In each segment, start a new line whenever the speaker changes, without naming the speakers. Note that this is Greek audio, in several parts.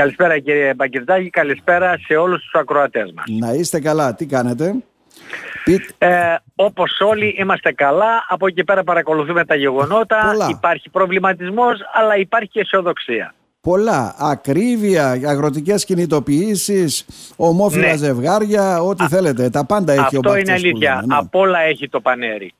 Καλησπέρα κύριε Μπαγκερτάκη, καλησπέρα σε όλους τους ακροατές μας.
Να είστε καλά, τι κάνετε;
Ε, όπως όλοι είμαστε καλά, από εκεί πέρα παρακολουθούμε τα γεγονότα, υπάρχει προβληματισμός αλλά υπάρχει και αισιοδοξία.
Πολλά. Ακρίβεια, αγροτικές κινητοποιήσεις, ομόφυλα ναι. ζευγάρια, ό,τι θέλετε. Τα πάντα έχει
Αυτό
ο Αυτό
είναι αλήθεια. Ναι. Απ' όλα έχει το πανέρι.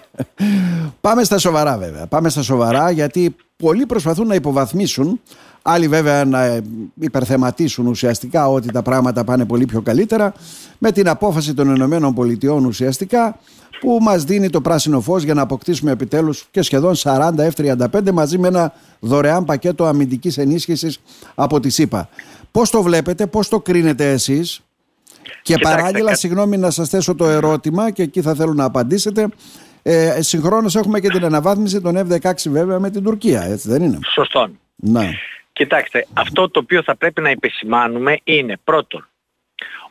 Πάμε στα σοβαρά βέβαια. Πάμε στα σοβαρά γιατί πολλοί προσπαθούν να υποβαθμίσουν Άλλοι βέβαια να υπερθεματίσουν ουσιαστικά ότι τα πράγματα πάνε πολύ πιο καλύτερα με την απόφαση των Ηνωμένων Πολιτειών ουσιαστικά που μας δίνει το πράσινο φως για να αποκτήσουμε επιτέλους και σχεδόν 40 F-35 μαζί με ένα δωρεάν πακέτο αμυντικής ενίσχυσης από τη ΣΥΠΑ. Πώς το βλέπετε, πώς το κρίνετε εσείς; Και παράλληλα, συγγνώμη να σας θέσω το ερώτημα και εκεί θα θέλω να απαντήσετε. Ε, συγχρόνως έχουμε και την αναβάθμιση των F-16 βέβαια με την Τουρκία, έτσι δεν είναι;
Σωστό.
Ναι.
Κοιτάξτε, αυτό το οποίο θα πρέπει να επισημάνουμε είναι πρώτον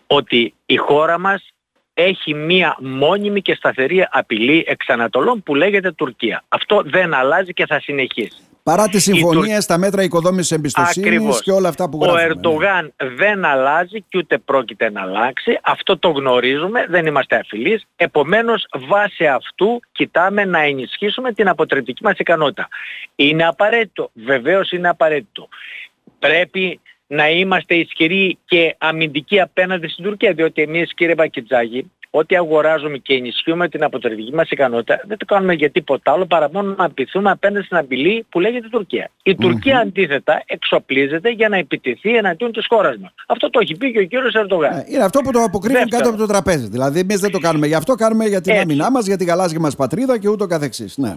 ότι η χώρα μας έχει μία μόνιμη και σταθερή απειλή εξ Ανατολών που λέγεται Τουρκία. Αυτό δεν αλλάζει και θα συνεχίσει.
Παρά τις συμφωνίες, τα μέτρα οικοδόμησης εμπιστοσύνης και όλα αυτά που γράφουμε.
Ο ναι. Ερντογάν δεν αλλάζει και ούτε πρόκειται να αλλάξει. Αυτό το γνωρίζουμε, δεν είμαστε αφιλείς. Επομένως, βάσει αυτού κοιτάμε να ενισχύσουμε την αποτρεπτική μας ικανότητα. Είναι απαραίτητο, βεβαίως είναι απαραίτητο. Πρέπει να είμαστε ισχυροί και αμυντικοί απέναντι στην Τουρκία, διότι εμείς κύριε Μπακιτζάγη, ό,τι αγοράζουμε και ενισχύουμε την αποτρεπτική μας ικανότητα, δεν το κάνουμε για τίποτα άλλο παρά μόνο να απειθούμε απέναντι στην απειλή που λέγεται Τουρκία. Η τουρκια αντίθετα εξοπλίζεται για να επιτεθεί εναντίον της χώρας μας. Αυτό το έχει πει και ο κύριος Ερντογάν.
Ε, είναι αυτό που το αποκρίνουν κάτω από το τραπέζι. Δηλαδή εμείς δεν το κάνουμε γι' αυτό, κάνουμε για την άμυνά μας, για την γαλάζια μας πατρίδα και ούτω καθεξής. Ναι.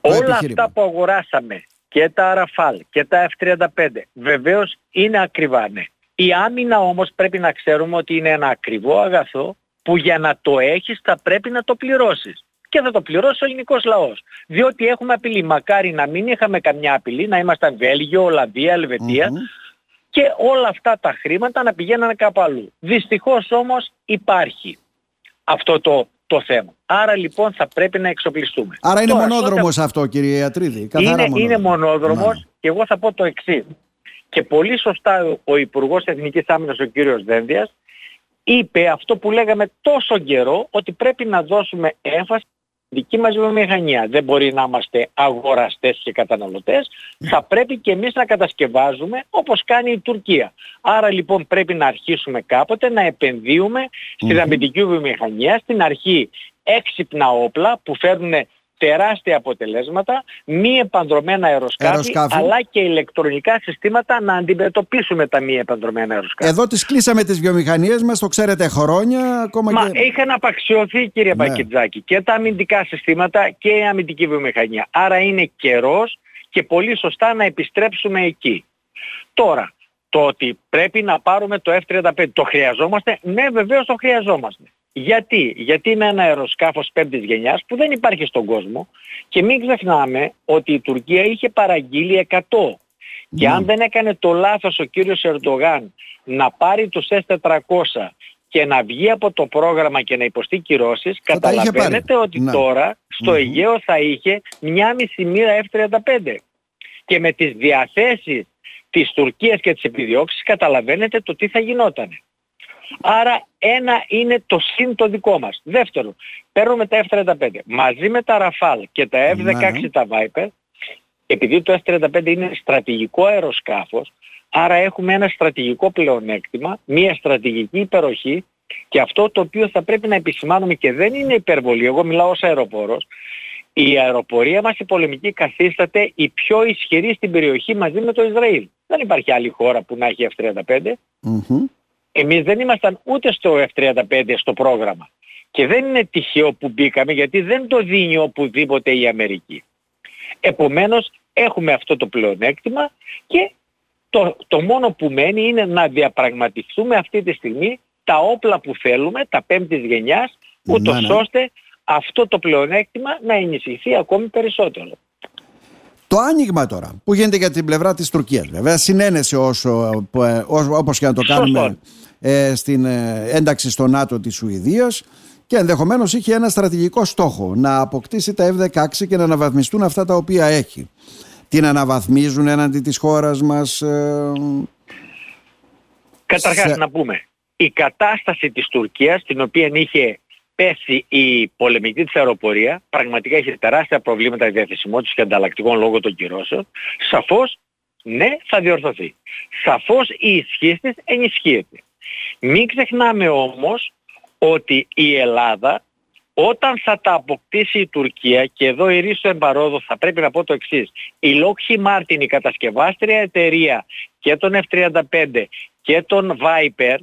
Όλα αυτά που αγοράσαμε και τα Ραφάλ και τα F-35 βεβαίως είναι ακριβά ναι. Η άμυνα όμως πρέπει να ξέρουμε ότι είναι ένα ακριβό αγαθό που για να το έχεις θα πρέπει να το πληρώσεις. Και θα το πληρώσει ο ελληνικός λαός. Διότι έχουμε απειλή. Μακάρι να μην είχαμε καμιά απειλή, να ήμασταν Βέλγιο, Ολλανδία, και όλα αυτά τα χρήματα να πηγαίνανε κάπου αλλού. Δυστυχώς όμως υπάρχει αυτό το, το θέμα. Άρα λοιπόν θα πρέπει να εξοπλιστούμε.
Άρα είναι Τώρα, μονόδρομος αυτό κύριε Ιατρίδη.
είναι, μονόδρομος. είναι μονόδρομος και εγώ θα πω το εξής. Και πολύ σωστά ο Υπουργός Εθνικής Άμυνας ο κύριος Δένδιας είπε αυτό που λέγαμε τόσο καιρό ότι πρέπει να δώσουμε έμφαση δική μας βιομηχανία. Δεν μπορεί να είμαστε αγοραστές και καταναλωτές. Θα πρέπει και εμείς να κατασκευάζουμε όπως κάνει η Τουρκία. Άρα λοιπόν πρέπει να αρχίσουμε κάποτε να επενδύουμε στην αμυντική βιομηχανία. Στην αρχή έξυπνα όπλα που φέρνουν τεράστια αποτελέσματα, μη επανδρομένα αεροσκάφη, αλλά και ηλεκτρονικά συστήματα να αντιμετωπίσουμε τα μη επανδρομένα αεροσκάφη.
Εδώ τις κλείσαμε τις βιομηχανίες μας, το ξέρετε χρόνια. Ακόμα
Μα
και...
είχαν απαξιωθεί κύριε ναι. και τα αμυντικά συστήματα και η αμυντική βιομηχανία. Άρα είναι καιρός και πολύ σωστά να επιστρέψουμε εκεί. Τώρα, το ότι πρέπει να πάρουμε το F-35, το χρειαζόμαστε, ναι βεβαίως το χρειαζόμαστε. Γιατί, γιατί είναι ένα αεροσκάφος πέμπτης γενιάς που δεν υπάρχει στον κόσμο και μην ξεχνάμε ότι η Τουρκία είχε παραγγείλει 100. Και αν δεν έκανε το λάθος ο κύριος Ερντογάν να πάρει τους S400 και να βγει από το πρόγραμμα και να υποστεί κυρώσεις, καταλαβαίνετε ότι ναι. τώρα στο Αιγαίο θα είχε μια μισή μοίρα F-35. Και με τις διαθέσεις της Τουρκίας και τις επιδιώξεις καταλαβαίνετε το τι θα γινόταν. Άρα ένα είναι το συν το δικό μας. Δεύτερον, παίρνουμε τα F-35 μαζί με τα Rafale και τα F-16 ναι. τα Viper, επειδή το F-35 είναι στρατηγικό αεροσκάφος, άρα έχουμε ένα στρατηγικό πλεονέκτημα, μια στρατηγική υπεροχή και αυτό το οποίο θα πρέπει να επισημάνουμε και δεν είναι υπερβολή, εγώ μιλάω ως αεροπόρος, η αεροπορία μας η πολεμική καθίσταται η πιο ισχυρή στην περιοχή μαζί με το Ισραήλ. Δεν υπάρχει άλλη χώρα που να έχει F-35. Εμείς δεν ήμασταν ούτε στο F-35 στο πρόγραμμα. Και δεν είναι τυχαίο που μπήκαμε γιατί δεν το δίνει οπουδήποτε η Αμερική. Επομένως έχουμε αυτό το πλεονέκτημα και το, το μόνο που μένει είναι να διαπραγματευτούμε αυτή τη στιγμή τα όπλα που θέλουμε, τα πέμπτης γενιάς, ούτως ναι, ναι. ώστε αυτό το πλεονέκτημα να ενισχυθεί ακόμη περισσότερο.
Το άνοιγμα τώρα που γίνεται για την πλευρά της Τουρκίας βέβαια συνένεση όσο, ε, όπως και να το κάνουμε ε, στην ε, ένταξη στο ΝΑΤΟ της Σουηδίας και ενδεχομένως είχε ένα στρατηγικό στόχο να αποκτήσει τα F-16 και να αναβαθμιστούν αυτά τα οποία έχει. την αναβαθμίζουν έναντι της χώρας μας. Ε,
Καταρχάς να πούμε, η κατάσταση της Τουρκίας, την οποία είχε πέσει η πολεμική της αεροπορία, πραγματικά έχει τεράστια προβλήματα διαθεσιμότητας και ανταλλακτικών λόγω των κυρώσεων, σαφώς ναι θα διορθωθεί. Σαφώς η ισχύ της ενισχύεται. Μην ξεχνάμε όμως ότι η Ελλάδα όταν θα τα αποκτήσει η Τουρκία και εδώ η Ρίσο Εμπαρόδο θα πρέπει να πω το εξής. Η Lockheed Martin, η κατασκευάστρια εταιρεία και των F-35 και των Viper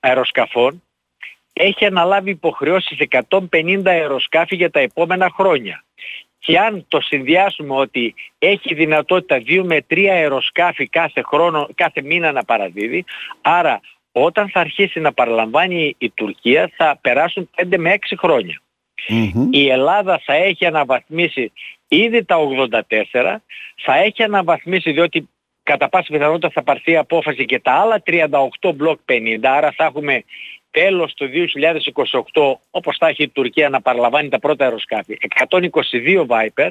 αεροσκαφών έχει αναλάβει υποχρεώσεις 150 αεροσκάφη για τα επόμενα χρόνια. Και αν το συνδυάσουμε ότι έχει δυνατότητα 2 με 3 αεροσκάφη κάθε, χρόνο, κάθε μήνα να παραδίδει, άρα όταν θα αρχίσει να παραλαμβάνει η Τουρκία θα περάσουν 5 με 6 χρονια Η Ελλάδα θα έχει αναβαθμίσει ήδη τα 84, θα έχει αναβαθμίσει διότι κατά πάση πιθανότητα θα πάρθει απόφαση και τα άλλα 38 μπλοκ 50, άρα θα έχουμε τέλος του 2028 όπως θα έχει η Τουρκία να παραλαμβάνει τα πρώτα αεροσκάφη. 122 Viper,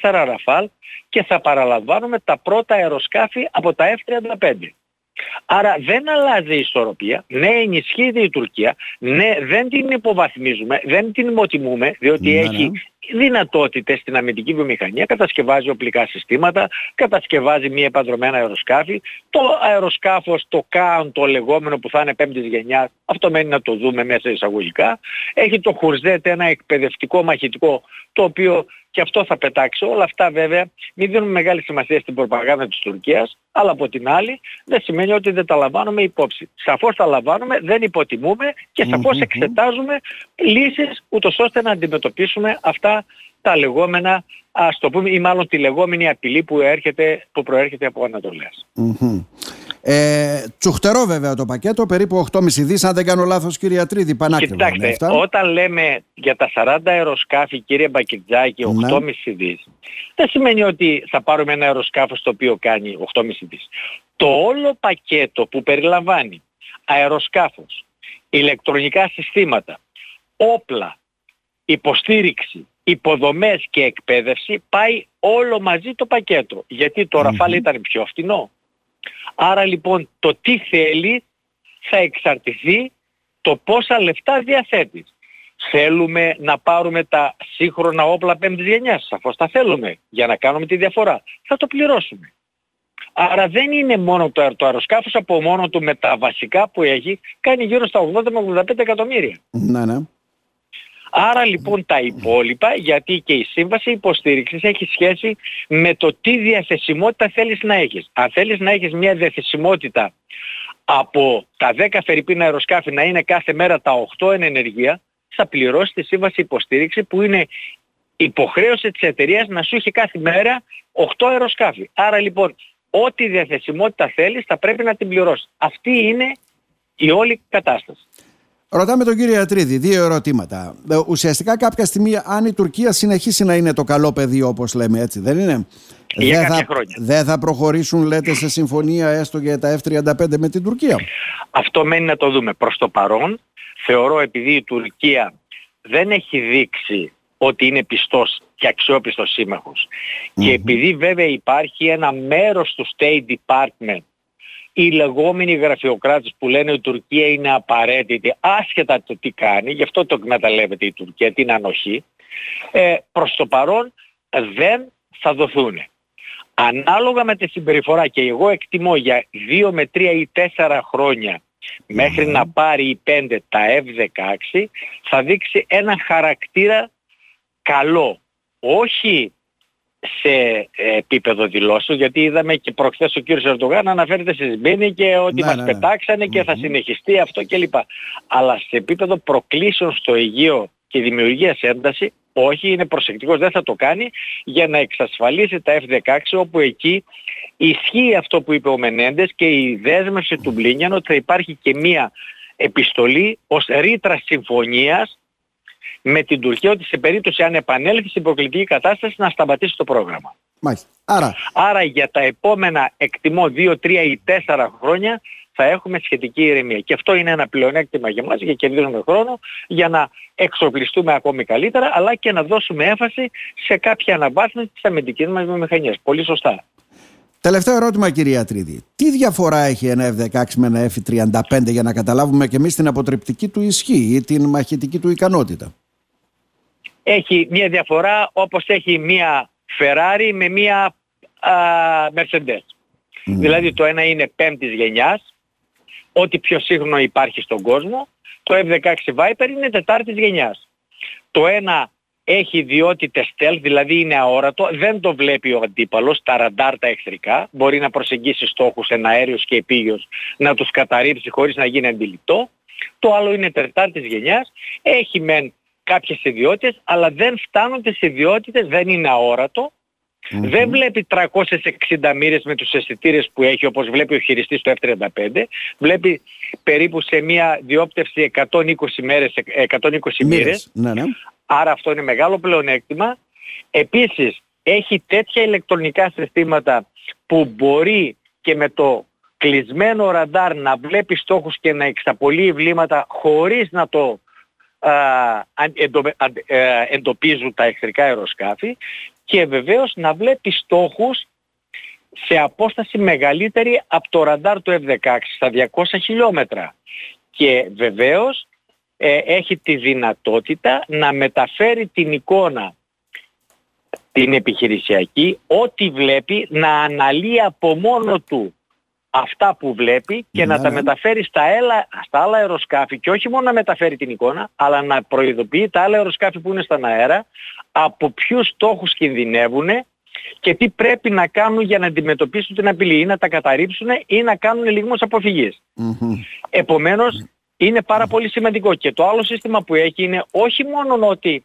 24 Rafale και θα παραλαμβάνουμε τα πρώτα αεροσκάφη από τα F-35. Άρα δεν αλλάζει η ισορροπία, ναι ενισχύεται η Τουρκία, ναι δεν την υποβαθμίζουμε, δεν την υποτιμούμε διότι ναι, έχει ναι. Δυνατότητες στην αμυντική βιομηχανία, κατασκευάζει οπλικά συστήματα, κατασκευάζει μη επανδρομένα αεροσκάφη, το αεροσκάφος, το ΚΑΟΝ, το λεγόμενο που θα είναι πέμπτης γενιάς, αυτό μένει να το δούμε μέσα εισαγωγικά, έχει το Χουρζέτ ένα εκπαιδευτικό μαχητικό το οποίο και αυτό θα πετάξει. Όλα αυτά βέβαια μην δίνουμε μεγάλη σημασία στην προπαγάνδα της Τουρκίας, αλλά από την άλλη δεν σημαίνει ότι δεν τα λαμβάνουμε υπόψη. Σαφώς τα λαμβάνουμε, δεν υποτιμούμε και σαφως εξετάζουμε λύσεις ούτως ώστε να αντιμετωπίσουμε αυτά τα λεγόμενα, ας το πούμε, ή μάλλον τη λεγόμενη απειλή που, έρχεται, που προέρχεται από Ανατολές.
Ε, τσουχτερό βέβαια το πακέτο, περίπου 8,5 δις, αν δεν κάνω λάθος κύριε Ατρίδη, πανάκριβα.
Κοιτάξτε, όταν λέμε για τα 40 αεροσκάφη κύριε Μπακιτζάκη 8,5 ναι. δις, δεν σημαίνει ότι θα πάρουμε ένα αεροσκάφος το οποίο κάνει 8,5 δις. Το όλο πακέτο που περιλαμβάνει αεροσκάφος, ηλεκτρονικά συστήματα, όπλα, υποστήριξη, υποδομές και εκπαίδευση πάει όλο μαζί το πακέτο. Γιατί το mm ήταν πιο φτηνό. Άρα λοιπόν το τι θέλει θα εξαρτηθεί το πόσα λεφτά διαθέτει. Θέλουμε να πάρουμε τα σύγχρονα όπλα πέμπτης γενιάς. Σαφώς τα θέλουμε για να κάνουμε τη διαφορά. Θα το πληρώσουμε. Άρα δεν είναι μόνο το, το αεροσκάφος από μόνο του με τα βασικά που έχει κάνει γύρω στα 80 με 85 εκατομμύρια.
Ναι, ναι.
Άρα λοιπόν τα υπόλοιπα, γιατί και η σύμβαση υποστήριξης έχει σχέση με το τι διαθεσιμότητα θέλεις να έχεις. Αν θέλεις να έχεις μια διαθεσιμότητα από τα 10 φερρυπίνα αεροσκάφη να είναι κάθε μέρα τα 8 εν ενεργεία, θα πληρώσεις τη σύμβαση υποστήριξη που είναι υποχρέωση της εταιρείας να σου έχει κάθε μέρα 8 αεροσκάφη. Άρα λοιπόν ό,τι διαθεσιμότητα θέλεις θα πρέπει να την πληρώσεις. Αυτή είναι η όλη κατάσταση.
Ρωτάμε τον κύριο Ατρίδη δύο ερωτήματα. Ε, ουσιαστικά κάποια στιγμή αν η Τουρκία συνεχίσει να είναι το καλό παιδί όπως λέμε έτσι δεν είναι;
Για
δεν,
θα,
χρόνια. δεν θα προχωρήσουν λέτε σε συμφωνία έστω για τα F-35 με την Τουρκία;
Αυτό μένει να το δούμε. Προς το παρόν θεωρώ επειδή η Τουρκία δεν έχει δείξει ότι είναι πιστός και αξιόπιστος και επειδή βέβαια υπάρχει ένα μέρος του State Department οι λεγόμενοι γραφειοκράτες που λένε ότι η Τουρκία είναι απαραίτητη άσχετα το τι κάνει, γι' αυτό το εκμεταλλεύεται η Τουρκία, την ανοχή, ε, προς το παρόν δεν θα δοθούν. Ανάλογα με τη συμπεριφορά και εγώ εκτιμώ για 2 με 3 ή 4 χρόνια μέχρι να πάρει η 5 τα F-16 θα δείξει ένα χαρακτήρα καλό. Όχι σε επίπεδο δηλώσεων, γιατί είδαμε και προχθές ο κύριος Ερντογάν να αναφέρεται σε Σμπίνη και ότι ναι, μας ναι, ναι. πετάξανε και θα συνεχιστεί αυτό κλπ. Αλλά σε επίπεδο προκλήσεων στο Αιγαίο και δημιουργίας ένταση, όχι, είναι προσεκτικός, δεν θα το κάνει για να εξασφαλίσει τα F-16 όπου εκεί ισχύει αυτό που είπε ο Μενέντες και η δέσμευση του Μπλίνιαν ότι θα υπάρχει και μία επιστολή ως ρήτρα συμφωνίας με την Τουρκία ότι σε περίπτωση αν επανέλθει στην προκλητική κατάσταση να σταματήσει το πρόγραμμα.
Μάλιστα. Άρα...
Άρα για τα επόμενα εκτιμώ 2, 3 ή 4 χρόνια θα έχουμε σχετική ηρεμία. Και αυτό είναι ένα πλεονέκτημα για μας για κερδίζουμε χρόνο για να εξοπλιστούμε ακόμη καλύτερα αλλά και να δώσουμε έμφαση σε κάποια αναβάθμιση της αμυντικής μας βιομηχανίας. Πολύ σωστά.
Τελευταίο ερώτημα κυρία Τρίδη. Τι διαφορά έχει ένα F-16 με ένα F-35 για να καταλάβουμε και εμείς την αποτρεπτική του ισχύ ή την μαχητική του ικανότητα;
Έχει μια διαφορά όπως έχει μια Ferrari με μια α, Mercedes. Δηλαδή το ένα είναι πέμπτης γενιάς, ό,τι πιο σύγχρονο υπάρχει στον κόσμο. Το F-16 Viper είναι τετάρτης γενιάς. Το ένα έχει ιδιότητες stealth, δηλαδή είναι αόρατο, δεν το βλέπει ο αντίπαλος, τα ραντάρ τα εχθρικά, μπορεί να προσεγγίσει στόχους εναέριος και επίγειος, να τους καταρρύψει χωρίς να γίνει αντιληπτό. Το άλλο είναι τετάρτης γενιάς, έχει μεν κάποιες ιδιότητες, αλλά δεν φτάνουν τις ιδιότητες, δεν είναι αόρατο, δεν βλέπει 360 μοίρες με τους αισθητήρες που έχει όπως βλέπει ο χειριστής του F-35. Βλέπει περίπου σε μια διόπτευση 120 μέρες, 120 μοίρες.
Ναι, ναι.
Άρα αυτό είναι μεγάλο πλεονέκτημα. Επίσης έχει τέτοια ηλεκτρονικά συστήματα που μπορεί και με το κλεισμένο ραντάρ να βλέπει στόχους και να εξαπολύει βλήματα χωρίς να το ε, εντοπίζουν τα εχθρικά αεροσκάφη και βεβαίως να βλέπει στόχους σε απόσταση μεγαλύτερη από το ραντάρ του F-16 στα 200 χιλιόμετρα. Και βεβαίως ε, έχει τη δυνατότητα να μεταφέρει την εικόνα την επιχειρησιακή, ό,τι βλέπει να αναλύει από μόνο του αυτά που βλέπει και να τα ναι. μεταφέρει στα, έλα, στα άλλα αεροσκάφη και όχι μόνο να μεταφέρει την εικόνα, αλλά να προειδοποιεί τα άλλα αεροσκάφη που είναι στον αέρα από ποιους στόχους κινδυνεύουν και τι πρέπει να κάνουν για να αντιμετωπίσουν την απειλή ή να τα καταρρύψουν ή να κάνουν λιγμός αποφυγής. Επομένως είναι πάρα πολύ σημαντικό και το άλλο σύστημα που έχει είναι όχι μόνο ότι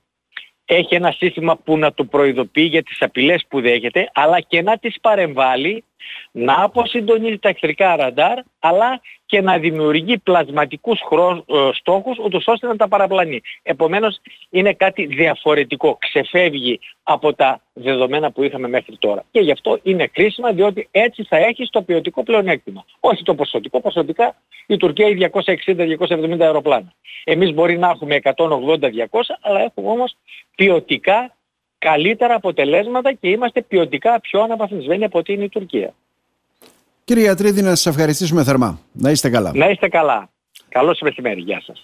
έχει ένα σύστημα που να του προειδοποιεί για τις απειλές που δέχεται, αλλά και να τις παρεμβάλλει να αποσυντονίζει τα εχθρικά ραντάρ, αλλά και να δημιουργεί πλασματικούς χρό... Ε, στόχους, ούτως ώστε να τα παραπλανεί. Επομένως, είναι κάτι διαφορετικό. Ξεφεύγει από τα δεδομένα που είχαμε μέχρι τώρα. Και γι' αυτό είναι κρίσιμα, διότι έτσι θα έχει το ποιοτικό πλεονέκτημα. Όχι το ποσοτικό. Ποσοτικά η Τουρκία έχει 260-270 αεροπλάνα. Εμείς μπορεί να έχουμε 180-200, αλλά έχουμε όμως ποιοτικά καλύτερα αποτελέσματα και είμαστε ποιοτικά πιο αναβαθμισμένοι από ότι είναι η Τουρκία.
Κύριε Ατρίδη, να σας ευχαριστήσουμε θερμά. Να είστε καλά.
Να είστε καλά. Καλώς μεσημέρι. Γεια σας.